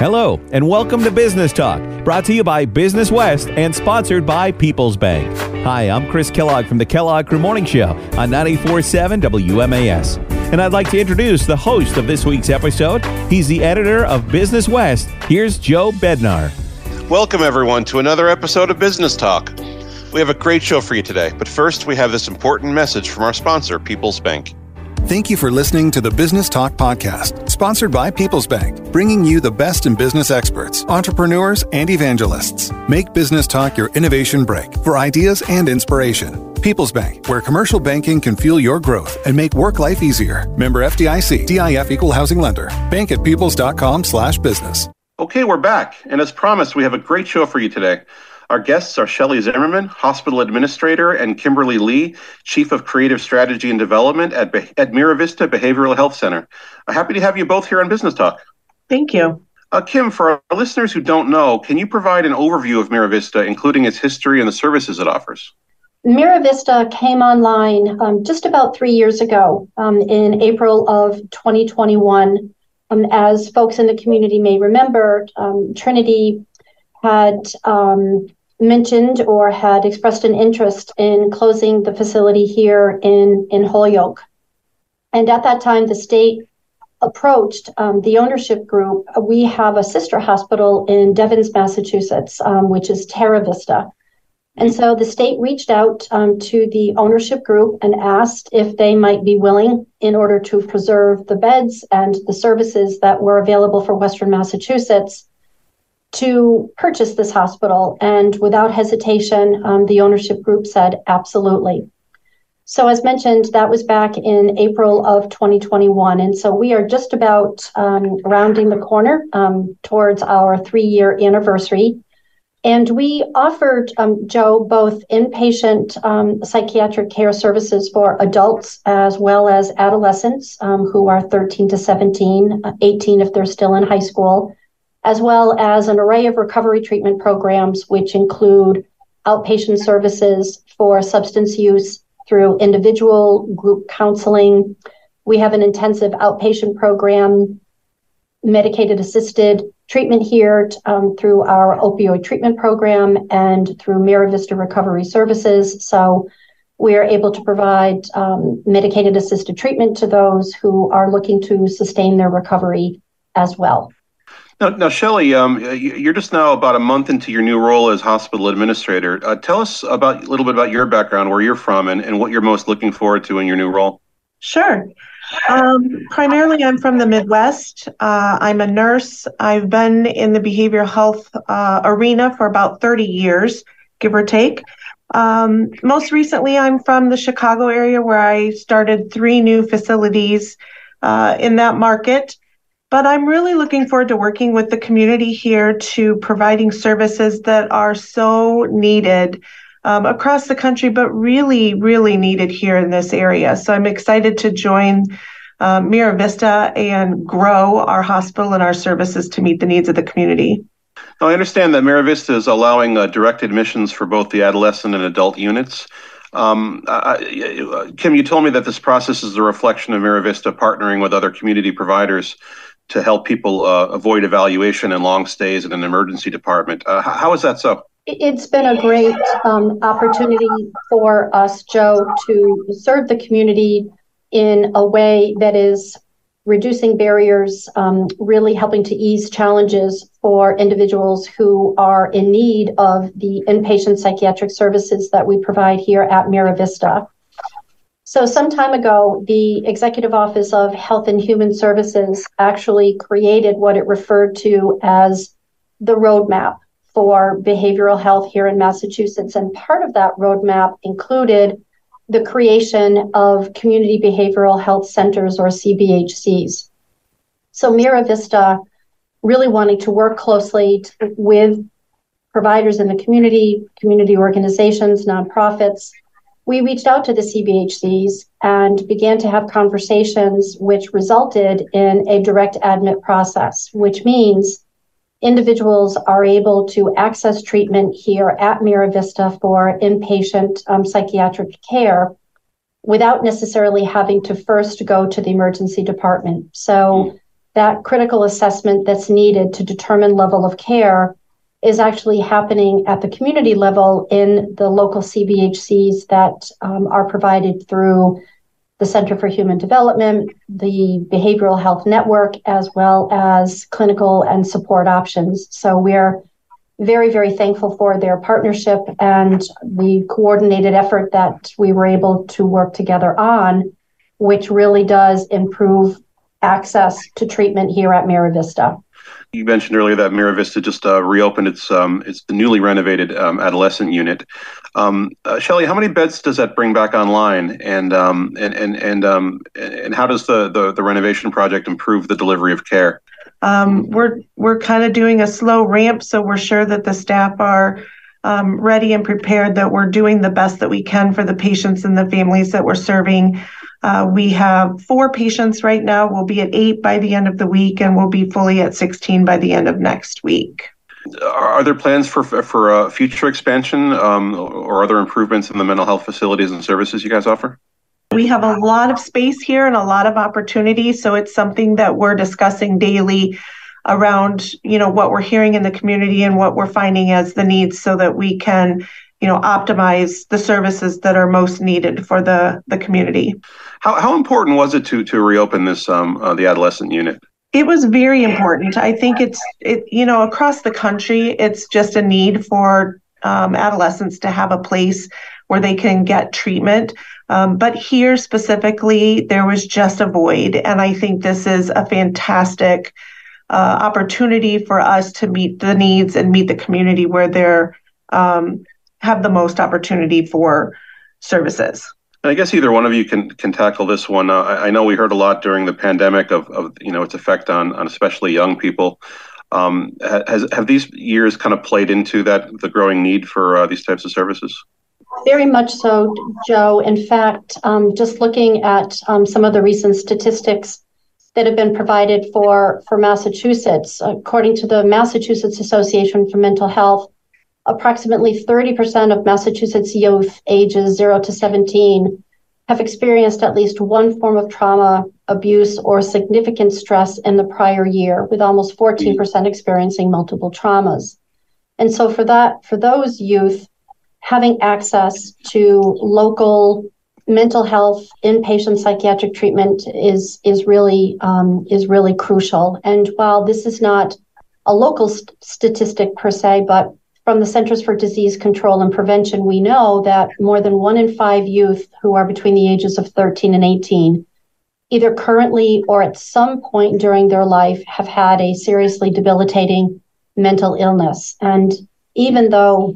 Hello, and welcome to Business Talk, brought to you by Business West and sponsored by People's Bank. Hi, I'm Chris Kellogg from the Kellogg Crew Morning Show on 947 WMAS. And I'd like to introduce the host of this week's episode. He's the editor of Business West. Here's Joe Bednar. Welcome, everyone, to another episode of Business Talk. We have a great show for you today, but first, we have this important message from our sponsor, People's Bank. Thank you for listening to the Business Talk Podcast, sponsored by People's Bank, bringing you the best in business experts, entrepreneurs, and evangelists. Make Business Talk your innovation break for ideas and inspiration. People's Bank, where commercial banking can fuel your growth and make work life easier. Member FDIC, DIF Equal Housing Lender. Bank at peoples.com slash business. Okay, we're back. And as promised, we have a great show for you today. Our guests are Shelley Zimmerman, Hospital Administrator, and Kimberley Lee, Chief of Creative Strategy and Development at, Be- at Mira Vista Behavioral Health Center. Uh, happy to have you both here on Business Talk. Thank you. Uh, Kim, for our listeners who don't know, can you provide an overview of Mira Vista, including its history and the services it offers? Mira Vista came online um, just about three years ago um, in April of 2021. Um, as folks in the community may remember, um, Trinity had um, mentioned or had expressed an interest in closing the facility here in, in Holyoke. And at that time, the state approached um, the ownership group. We have a sister hospital in Devens, Massachusetts, um, which is Terra Vista. And so the state reached out um, to the ownership group and asked if they might be willing, in order to preserve the beds and the services that were available for Western Massachusetts, to purchase this hospital. And without hesitation, um, the ownership group said absolutely. So, as mentioned, that was back in April of 2021. And so we are just about um, rounding the corner um, towards our three year anniversary. And we offered, um, Joe, both inpatient um, psychiatric care services for adults as well as adolescents um, who are 13 to 17, 18 if they're still in high school, as well as an array of recovery treatment programs, which include outpatient services for substance use through individual group counseling. We have an intensive outpatient program, medicated assisted treatment here um, through our opioid treatment program and through Mira Vista Recovery Services. So we are able to provide um, medicated assisted treatment to those who are looking to sustain their recovery as well. Now, now um, you're just now about a month into your new role as hospital administrator. Uh, tell us about a little bit about your background, where you're from, and, and what you're most looking forward to in your new role. Sure. Um, primarily, I'm from the Midwest. Uh, I'm a nurse. I've been in the behavioral health uh, arena for about 30 years, give or take. Um, most recently, I'm from the Chicago area where I started three new facilities uh, in that market. But I'm really looking forward to working with the community here to providing services that are so needed um, across the country, but really, really needed here in this area. So I'm excited to join uh, Mira Vista and grow our hospital and our services to meet the needs of the community. Now, I understand that Mira Vista is allowing uh, direct admissions for both the adolescent and adult units. Um, I, Kim, you told me that this process is a reflection of Mira Vista partnering with other community providers to help people uh, avoid evaluation and long stays in an emergency department. Uh, how is that so? It's been a great um, opportunity for us, Joe, to serve the community in a way that is reducing barriers, um, really helping to ease challenges for individuals who are in need of the inpatient psychiatric services that we provide here at Mira Vista. So, some time ago, the Executive Office of Health and Human Services actually created what it referred to as the roadmap for behavioral health here in Massachusetts. And part of that roadmap included the creation of community behavioral health centers or CBHCs. So, Mira Vista really wanting to work closely with providers in the community, community organizations, nonprofits we reached out to the CBHCs and began to have conversations, which resulted in a direct admit process, which means individuals are able to access treatment here at Mira Vista for inpatient um, psychiatric care without necessarily having to first go to the emergency department. So that critical assessment that's needed to determine level of care is actually happening at the community level in the local CBHCs that um, are provided through the Center for Human Development, the Behavioral Health Network, as well as clinical and support options. So we're very, very thankful for their partnership and the coordinated effort that we were able to work together on, which really does improve access to treatment here at Mira Vista. You mentioned earlier that Mira Vista just uh, reopened its um, its newly renovated um, adolescent unit. Um, uh, Shelley, how many beds does that bring back online, and um, and and and um, and how does the, the the renovation project improve the delivery of care? Um, we're we're kind of doing a slow ramp, so we're sure that the staff are ready and prepared. That we're doing the best that we can for the patients and the families that we're serving. Uh, we have four patients right now. We'll be at eight by the end of the week, and we'll be fully at 16 by the end of next week. Are there plans for for uh, future expansion um, or other improvements in the mental health facilities and services you guys offer? We have a lot of space here and a lot of opportunity, so it's something that we're discussing daily around, you know, what we're hearing in the community and what we're finding as the needs so that we can you know optimize the services that are most needed for the the community. How, how important was it to to reopen this um, uh, the adolescent unit? It was very important. I think it's it you know across the country it's just a need for um, adolescents to have a place where they can get treatment. Um, but here specifically there was just a void and i think this is a fantastic uh, opportunity for us to meet the needs and meet the community where they're um, have the most opportunity for services. I guess either one of you can can tackle this one. Uh, I, I, know we heard a lot during the pandemic of, of you know its effect on on especially young people. Um, has have these years kind of played into that the growing need for uh, these types of services? Very much so, Joe. In fact, um, just looking at um, some of the recent statistics that have been provided for for Massachusetts, according to the Massachusetts Association for Mental Health, approximately 30% of Massachusetts youth ages 0 to 17 have experienced at least one form of trauma, abuse, or significant stress in the prior year, with almost 14% experiencing multiple traumas. And so for that, for those youth, having access to local mental health inpatient psychiatric treatment is is really um, is really crucial. And while this is not a local st- statistic per se, but from the Centers for Disease Control and Prevention, we know that more than one in five youth who are between the ages of 13 and 18, either currently or at some point during their life, have had a seriously debilitating mental illness. And even though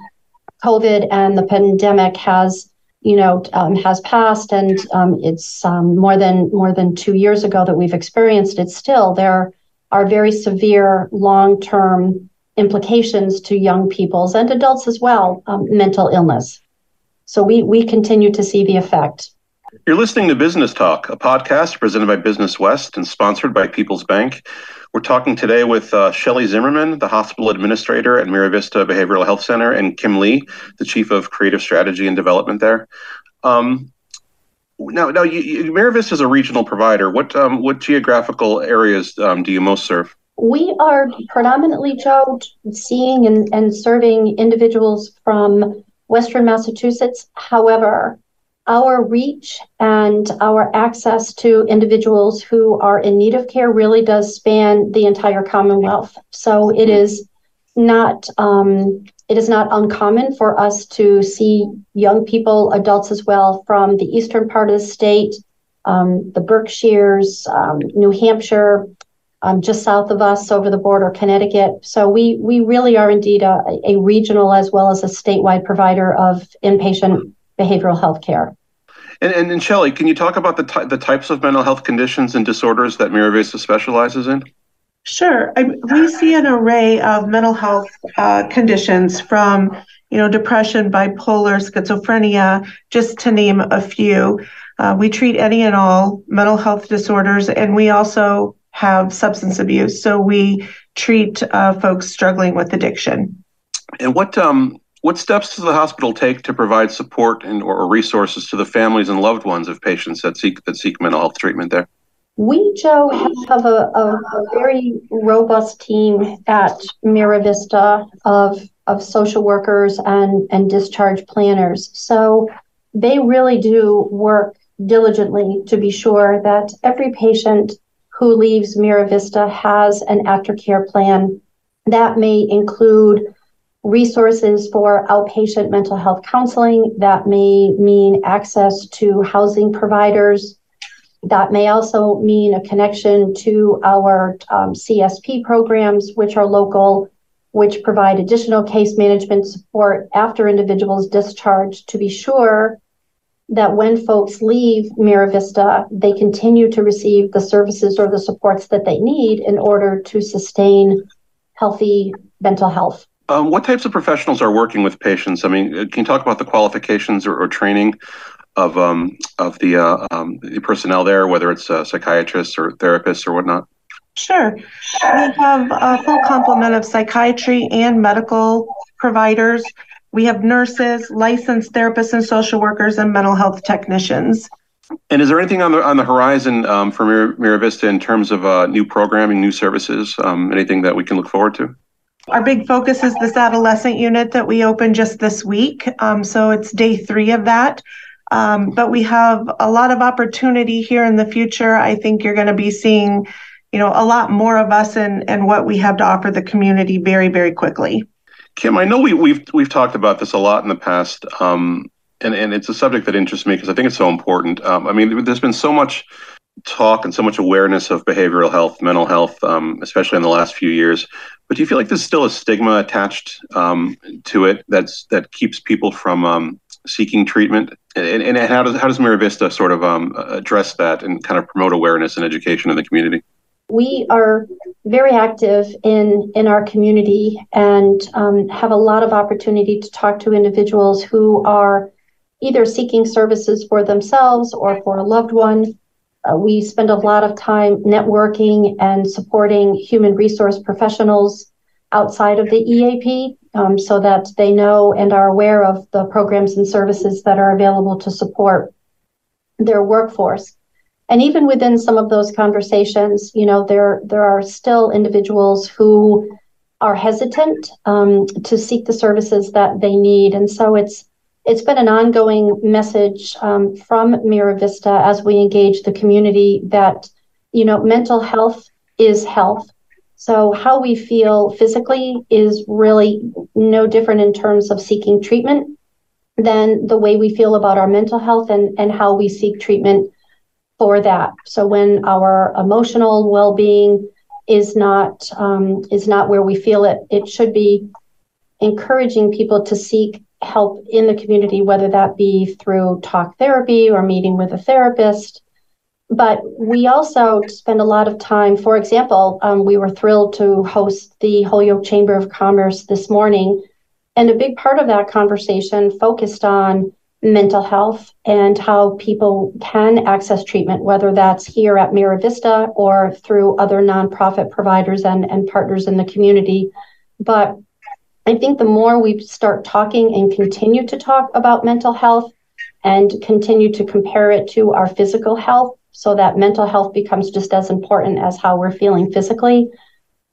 COVID and the pandemic has you know um, has passed and um, it's um, more than more than two years ago that we've experienced it still there are very severe long-term implications to young people's and adults as well um, mental illness. So we we continue to see the effect. You're listening to Business Talk, a podcast presented by Business West and sponsored by People's Bank. We're talking today with uh, Shelley Zimmerman, the hospital administrator at Mira Vista Behavioral Health Center, and Kim Lee, the chief of creative strategy and development there. Um, now, now, you, you, Mira Vista is a regional provider. What um, what geographical areas um, do you most serve? We are predominantly, Joe, seeing and, and serving individuals from Western Massachusetts. However, our reach and our access to individuals who are in need of care really does span the entire Commonwealth. So it is not um, it is not uncommon for us to see young people, adults as well, from the eastern part of the state, um, the Berkshires, um, New Hampshire, um, just south of us over the border, Connecticut. So we we really are indeed a, a regional as well as a statewide provider of inpatient behavioral health care. And, and, and Shelley, can you talk about the, ty- the types of mental health conditions and disorders that Mira Vista specializes in? Sure. I, we see an array of mental health uh, conditions from, you know, depression, bipolar, schizophrenia, just to name a few. Uh, we treat any and all mental health disorders, and we also have substance abuse. So we treat uh, folks struggling with addiction. And what um, what steps does the hospital take to provide support and or resources to the families and loved ones of patients that seek that seek mental health treatment there? We, Joe, have a, a, a very robust team at Mira Vista of, of social workers and, and discharge planners. So they really do work diligently to be sure that every patient who leaves Mira Vista has an aftercare plan. That may include resources for outpatient mental health counseling. That may mean access to housing providers. That may also mean a connection to our um, CSP programs, which are local, which provide additional case management support after individuals discharge to be sure that when folks leave Mira Vista, they continue to receive the services or the supports that they need in order to sustain healthy mental health. Um, what types of professionals are working with patients? I mean, can you talk about the qualifications or, or training of um, of the, uh, um, the personnel there, whether it's uh, psychiatrists or therapists or whatnot? Sure. We have a full complement of psychiatry and medical providers we have nurses, licensed therapists and social workers, and mental health technicians. And is there anything on the on the horizon um, for Mira, Mira, Vista in terms of uh, new programming, new services? Um, anything that we can look forward to? Our big focus is this adolescent unit that we opened just this week. Um, so it's day three of that. Um, but we have a lot of opportunity here in the future. I think you're going to be seeing, you know, a lot more of us and and what we have to offer the community very very quickly. Kim, I know we, we've we've talked about this a lot in the past, um, and and it's a subject that interests me because I think it's so important. Um, I mean, there's been so much talk and so much awareness of behavioral health, mental health, um, especially in the last few years. But do you feel like there's still a stigma attached um, to it that's that keeps people from um, seeking treatment? And, and, how does how does Mira Vista sort of um, address that and kind of promote awareness and education in the community? We are very active in in our community and um, have a lot of opportunity to talk to individuals who are either seeking services for themselves or for a loved one. Uh, we spend a lot of time networking and supporting human resource professionals outside of the EAP um, so that they know and are aware of the programs and services that are available to support their workforce and even within some of those conversations you know there there are still individuals who are hesitant um, to seek the services that they need. And so it's it's been an ongoing message um, from Mira Vista as we engage the community that you know mental health is health. So how we feel physically is really no different in terms of seeking treatment than the way we feel about our mental health and, and how we seek treatment for that. So when our emotional well-being is not um, is not where we feel it, it should be encouraging people to seek help in the community, whether that be through talk therapy or meeting with a therapist. But we also spend a lot of time. For example, um, we were thrilled to host the Holyoke Chamber of Commerce this morning, and a big part of that conversation focused on mental health and how people can access treatment, whether that's here at Mira Vista or through other nonprofit providers and, and partners in the community. But I think the more we start talking and continue to talk about mental health and continue to compare it to our physical health so that mental health becomes just as important as how we're feeling physically,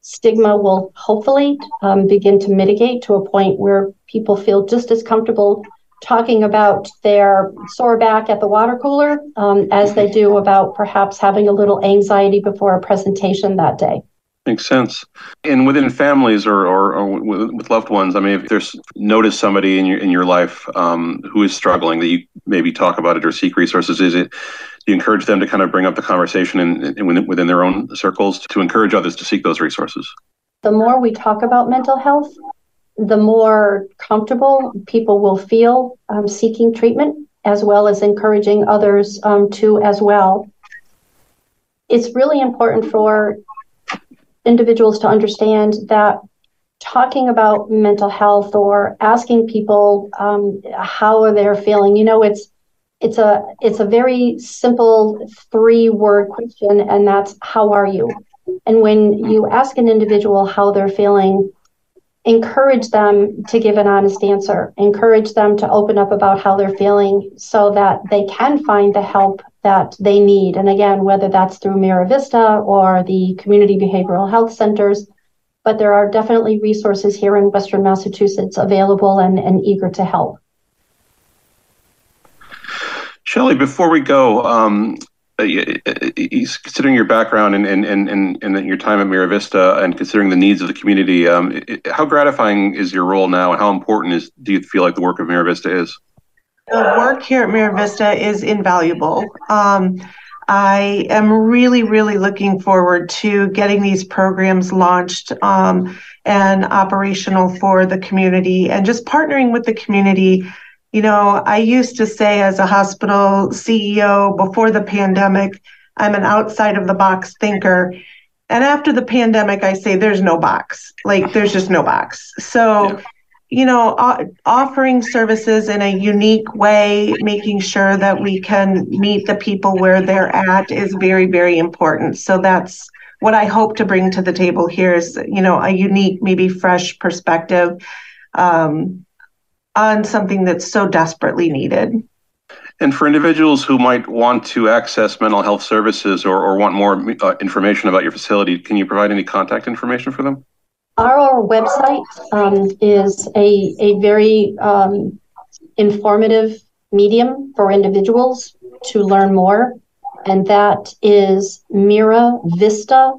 stigma will hopefully um, begin to mitigate to a point where people feel just as comfortable talking about their sore back at the water cooler um, as they do about perhaps having a little anxiety before a presentation that day. Makes sense. And within families or, or, or with loved ones, I mean, if there's notice somebody in your in your life um, who is struggling, that you maybe talk about it or seek resources. Is it you encourage them to kind of bring up the conversation in, in, within their own circles to encourage others to seek those resources? The more we talk about mental health, the more comfortable people will feel um, seeking treatment, as well as encouraging others um, to as well. It's really important for individuals to understand that talking about mental health or asking people um, how are they feeling, you know, it's it's a it's a very simple three word question, and that's how are you? And when you ask an individual how they're feeling, encourage them to give an honest answer, encourage them to open up about how they're feeling so that they can find the help that they need. And again, whether that's through Mira Vista or the community behavioral health centers, but there are definitely resources here in Western Massachusetts available and, and eager to help. Shelley, before we go, um, considering your background and, and, and, and, your time at Mira Vista and considering the needs of the community, um, how gratifying is your role now and how important is do you feel like the work of Mira Vista is? The work here at Mira Vista is invaluable. Um, I am really, really looking forward to getting these programs launched um, and operational for the community and just partnering with the community you know, I used to say as a hospital CEO before the pandemic, I'm an outside of the box thinker. And after the pandemic, I say there's no box. Like there's just no box. So, yeah. you know, offering services in a unique way, making sure that we can meet the people where they're at is very, very important. So that's what I hope to bring to the table here is, you know, a unique, maybe fresh perspective. Um, on something that's so desperately needed. And for individuals who might want to access mental health services or, or want more uh, information about your facility, can you provide any contact information for them? Our website um, is a, a very um, informative medium for individuals to learn more, and that is Mira Vista,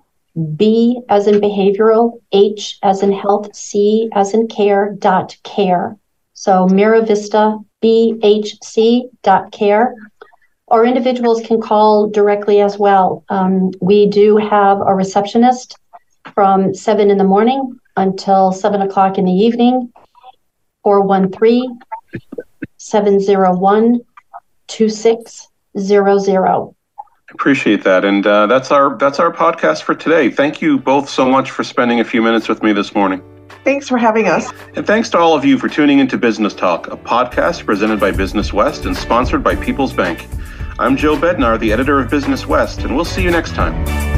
B as in behavioral, H as in health, C as in care, dot care. So Mira Vista BHC.care. Or individuals can call directly as well. Um, we do have a receptionist from 7 in the morning until 7 o'clock in the evening, 413 701 2600. Appreciate that, and uh, that's our that's our podcast for today. Thank you both so much for spending a few minutes with me this morning. Thanks for having us. And thanks to all of you for tuning into Business Talk, a podcast presented by Business West and sponsored by People's Bank. I'm Joe Bednar, the editor of Business West, and we'll see you next time.